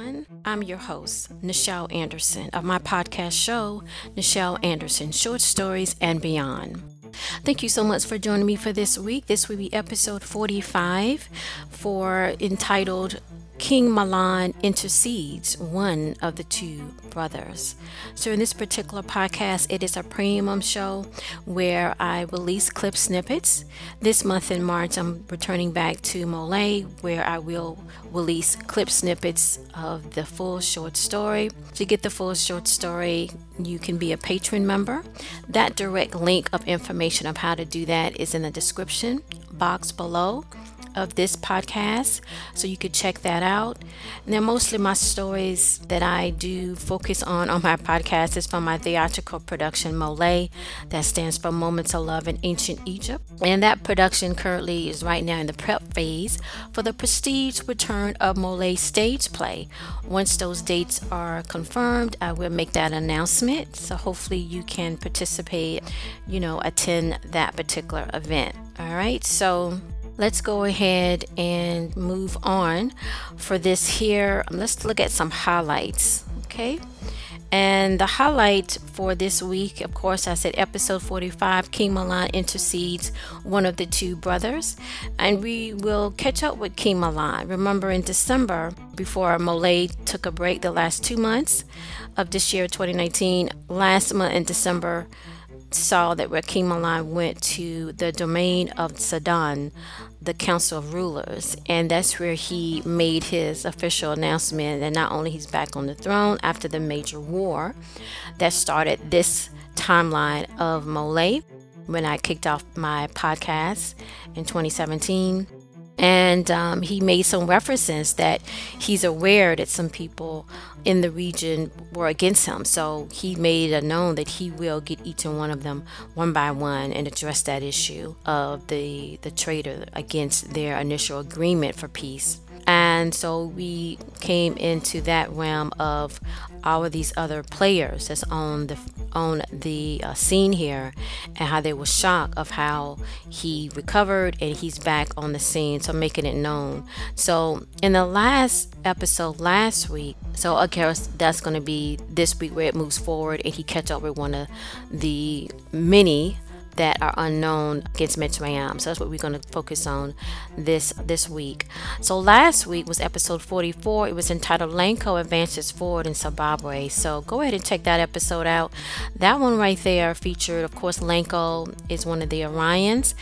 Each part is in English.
Everyone. I'm your host, Nichelle Anderson, of my podcast show, Nichelle Anderson Short Stories and Beyond. Thank you so much for joining me for this week. This will be episode 45 for entitled King Milan intercedes one of the two brothers. So, in this particular podcast, it is a premium show where I release clip snippets. This month in March, I'm returning back to Mole where I will release clip snippets of the full short story. To get the full short story, you can be a patron member. That direct link of information of how to do that is in the description box below of this podcast, so you could check that out. And then mostly my stories that I do focus on on my podcast is from my theatrical production Mole, that stands for Moments of Love in Ancient Egypt. And that production currently is right now in the prep phase for the prestige return of Mole stage play. Once those dates are confirmed, I will make that announcement. So hopefully you can participate, you know, attend that particular event. All right, so let's go ahead and move on for this here. Let's look at some highlights, okay? And the highlight for this week, of course, I said episode 45 King Milan intercedes one of the two brothers. And we will catch up with King Milan. Remember, in December, before Mole took a break the last two months of this year, 2019, last month in December, saw that King Milan went to the domain of Sidon, the Council of Rulers, and that's where he made his official announcement that not only he's back on the throne after the major war that started this timeline of Mole when I kicked off my podcast in 2017 and um, he made some references that he's aware that some people in the region were against him. So he made it known that he will get each and one of them one by one and address that issue of the the traitor against their initial agreement for peace. And so we came into that realm of all of these other players that's on the on the uh, scene here and how they were shocked of how he recovered and he's back on the scene so making it known. So in the last episode last week so okay that's going to be this week where it moves forward and he catch up with one of the many that are unknown against Mitzrayim. So that's what we're going to focus on this this week. So last week was episode 44. It was entitled Lanco Advances Forward in Zimbabwe. So go ahead and check that episode out. That one right there featured, of course, Lanco is one of the Orions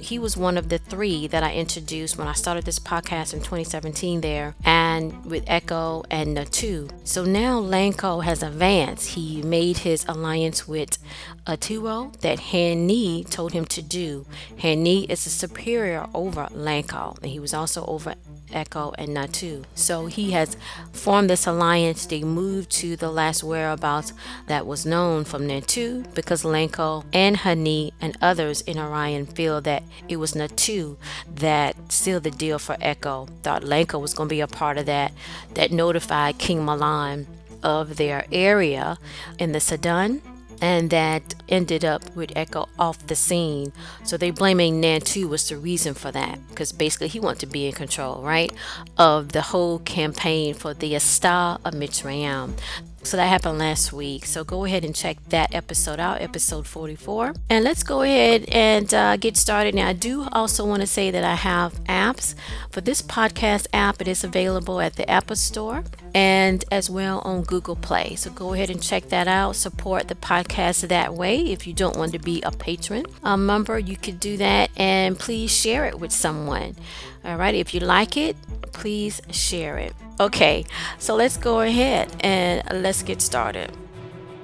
he was one of the three that I introduced when I started this podcast in 2017 there, and with Echo and Natu. So now Lanco has advanced. He made his alliance with Aturo that Hani told him to do. Hani is a superior over Lanco, and he was also over Echo, and Natu. So he has formed this alliance. They moved to the last whereabouts that was known from Natu because Lanco and Hani and others in Orion feel that it was Natu that sealed the deal for Echo. Thought Lanco was going to be a part of that, that notified King Milan of their area in the Sudan and that ended up with Echo off the scene. So they blaming Natu was the reason for that because basically he wanted to be in control, right, of the whole campaign for the Asta of Mitzrayim. So that happened last week. So go ahead and check that episode out, episode 44. And let's go ahead and uh, get started. Now, I do also want to say that I have apps for this podcast app. It is available at the Apple Store and as well on Google Play. So go ahead and check that out. Support the podcast that way. If you don't want to be a patron a member, you could do that. And please share it with someone. All right. If you like it, please share it. Okay, so let's go ahead and let's get started.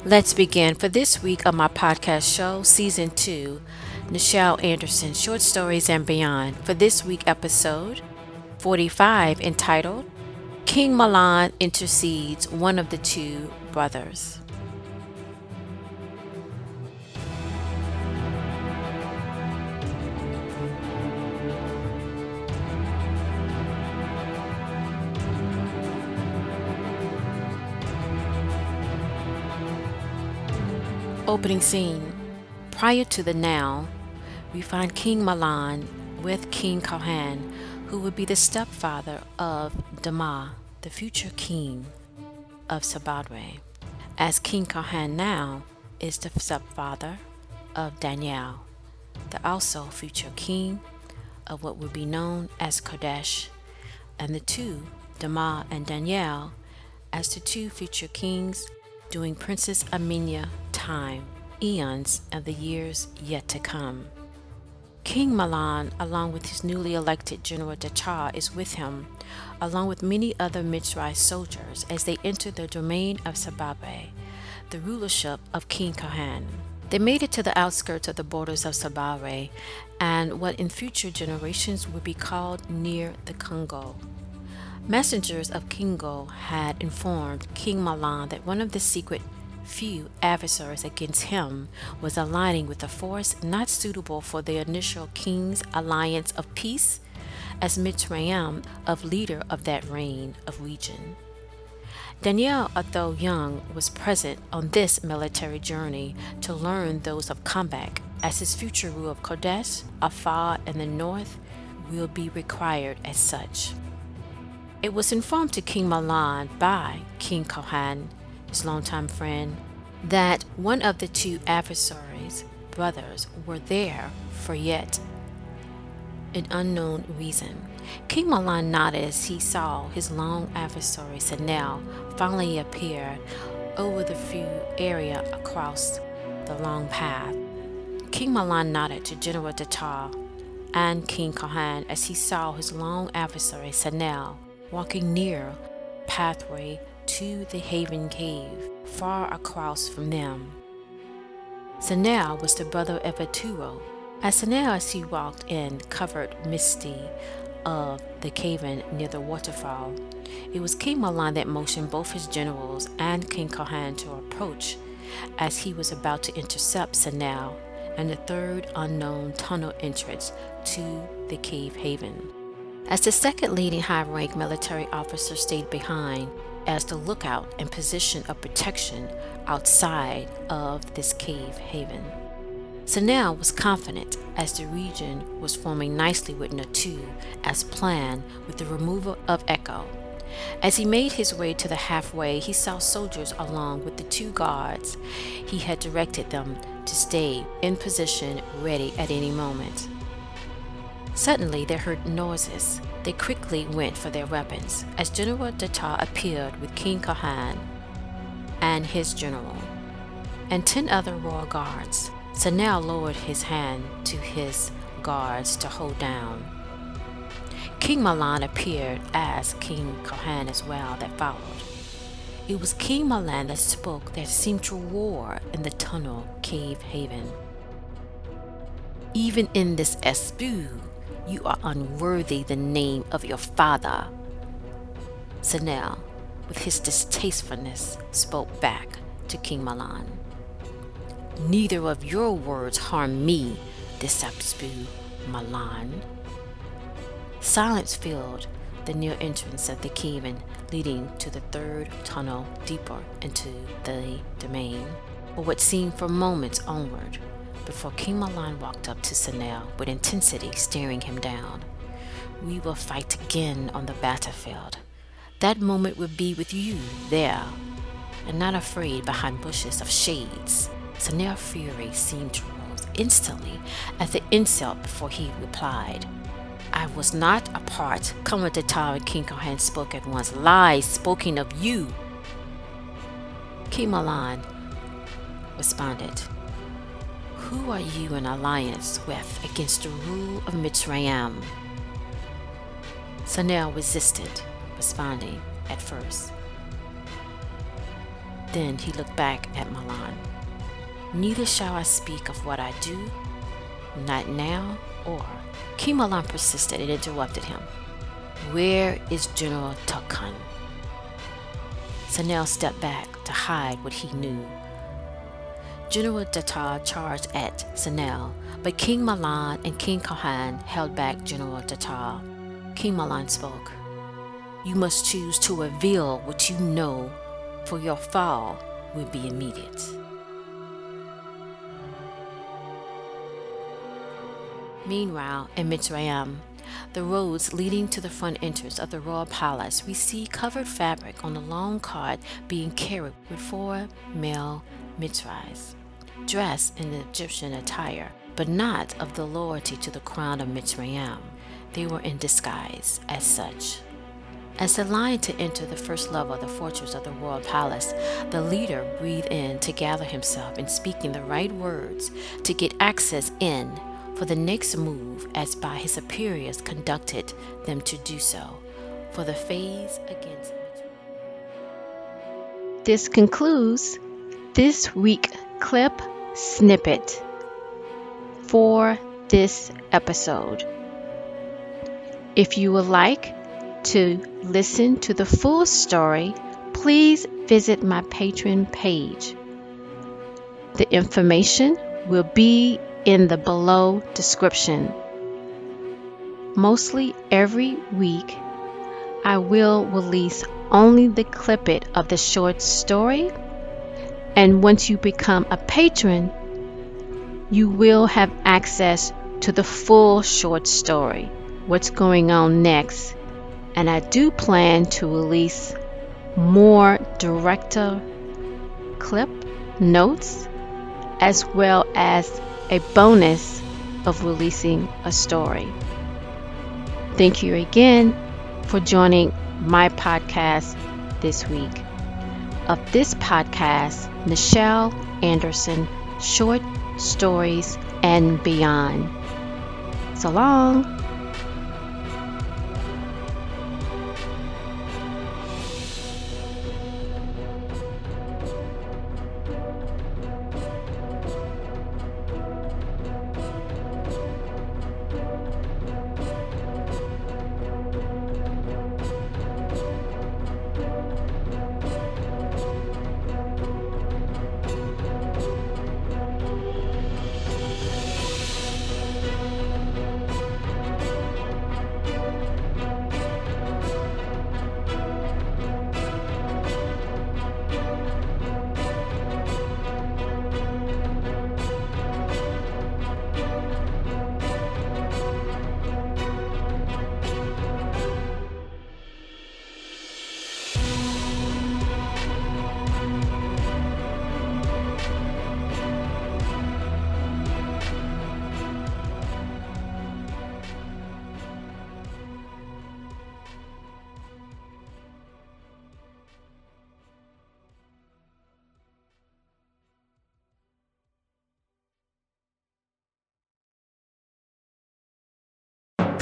Let's begin. For this week of my podcast show, Season 2, Nichelle Anderson, Short Stories and Beyond. For this week episode 45, entitled King Milan Intercedes One of the Two Brothers. Opening scene. Prior to the now, we find King Milan with King Kohan, who would be the stepfather of Dama, the future king of Sabadwe, as King Kohan now is the stepfather of Daniel, the also future king of what would be known as Kadesh, and the two, Dama and Daniel, as the two future kings during Princess Amina time, eons of the years yet to come. King Milan, along with his newly elected General Datar, is with him, along with many other Mitzray soldiers, as they enter the domain of Sababe, the rulership of King Kohan. They made it to the outskirts of the borders of Sabare and what in future generations would be called near the Congo. Messengers of Kingo had informed King Milan that one of the secret few adversaries against him was aligning with a force not suitable for the initial king's alliance of peace as Mitzrayim of leader of that reign of region. Daniel, although young, was present on this military journey to learn those of combat, as his future rule of Kadesh, afar in the north, will be required as such. It was informed to King Milan by King Kohan, his longtime friend, that one of the two adversaries' brothers were there for yet an unknown reason. King Milan nodded as he saw his long adversary Sanel finally appear over the few area across the long path. King Milan nodded to General Datar and King Kohan as he saw his long adversary Sanel walking near pathway to the Haven Cave, far across from them. Sanel was the brother of Arturo. As Sanel as he walked in covered misty of the cavern near the waterfall, it was King Milan that motioned both his generals and King Kohan to approach as he was about to intercept Sanel and the third unknown tunnel entrance to the cave haven as the second leading high rank military officer stayed behind as the lookout and position of protection outside of this cave haven. Sanel was confident as the region was forming nicely with Natu as planned with the removal of Echo. As he made his way to the halfway, he saw soldiers along with the two guards. He had directed them to stay in position ready at any moment. Suddenly they heard noises. They quickly went for their weapons as General Datar appeared with King Kohan and his general, and ten other royal guards. Sanel lowered his hand to his guards to hold down. King Milan appeared as King Kohan as well that followed. It was King Milan that spoke that seemed to roar in the tunnel cave haven. Even in this Espu, you are unworthy the name of your father. Sanel, with his distastefulness, spoke back to King Milan. Neither of your words harm me, Disapspu Milan. Silence filled the near entrance of the cavern leading to the third tunnel deeper into the domain, for what seemed for moments onward before King Milan walked up to Sanel with intensity, staring him down. We will fight again on the battlefield. That moment will be with you there. and not afraid behind bushes of shades. Sanel's fury seemed to rose instantly at the insult before he replied. I was not a part. Commentator and King Kohan spoke at once. Lies spoken of you. King Milan responded, Who are you in alliance with against the rule of Mitzrayim? Sanel resisted responding at first. Then he looked back at Milan. Neither shall I speak of what I do, not now or. King Milan persisted and interrupted him. Where is General Tukun? Sanel stepped back to hide what he knew. General Datar charged at Sanel, but King Milan and King Kohan held back General Datar. King Milan spoke. You must choose to reveal what you know, for your fall will be immediate. Meanwhile, in Mitzrayim, the roads leading to the front entrance of the royal palace, we see covered fabric on a long cart being carried with four male Mitzrais, dressed in Egyptian attire, but not of the loyalty to the crown of Mitzrayim. They were in disguise as such. As the line to enter the first level of the fortress of the royal palace, the leader breathed in to gather himself in speaking the right words to get access in for the next move as by his superiors conducted them to do so for the phase against This concludes this week clip snippet for this episode. If you would like to listen to the full story, please visit my Patreon page. The information will be in the below description. Mostly every week, I will release only the clippet of the short story, and once you become a patron, you will have access to the full short story, what's going on next, and I do plan to release more director clip notes as well as a bonus of releasing a story. Thank you again for joining my podcast this week. Of this podcast, Nichelle Anderson, Short Stories and Beyond. So long.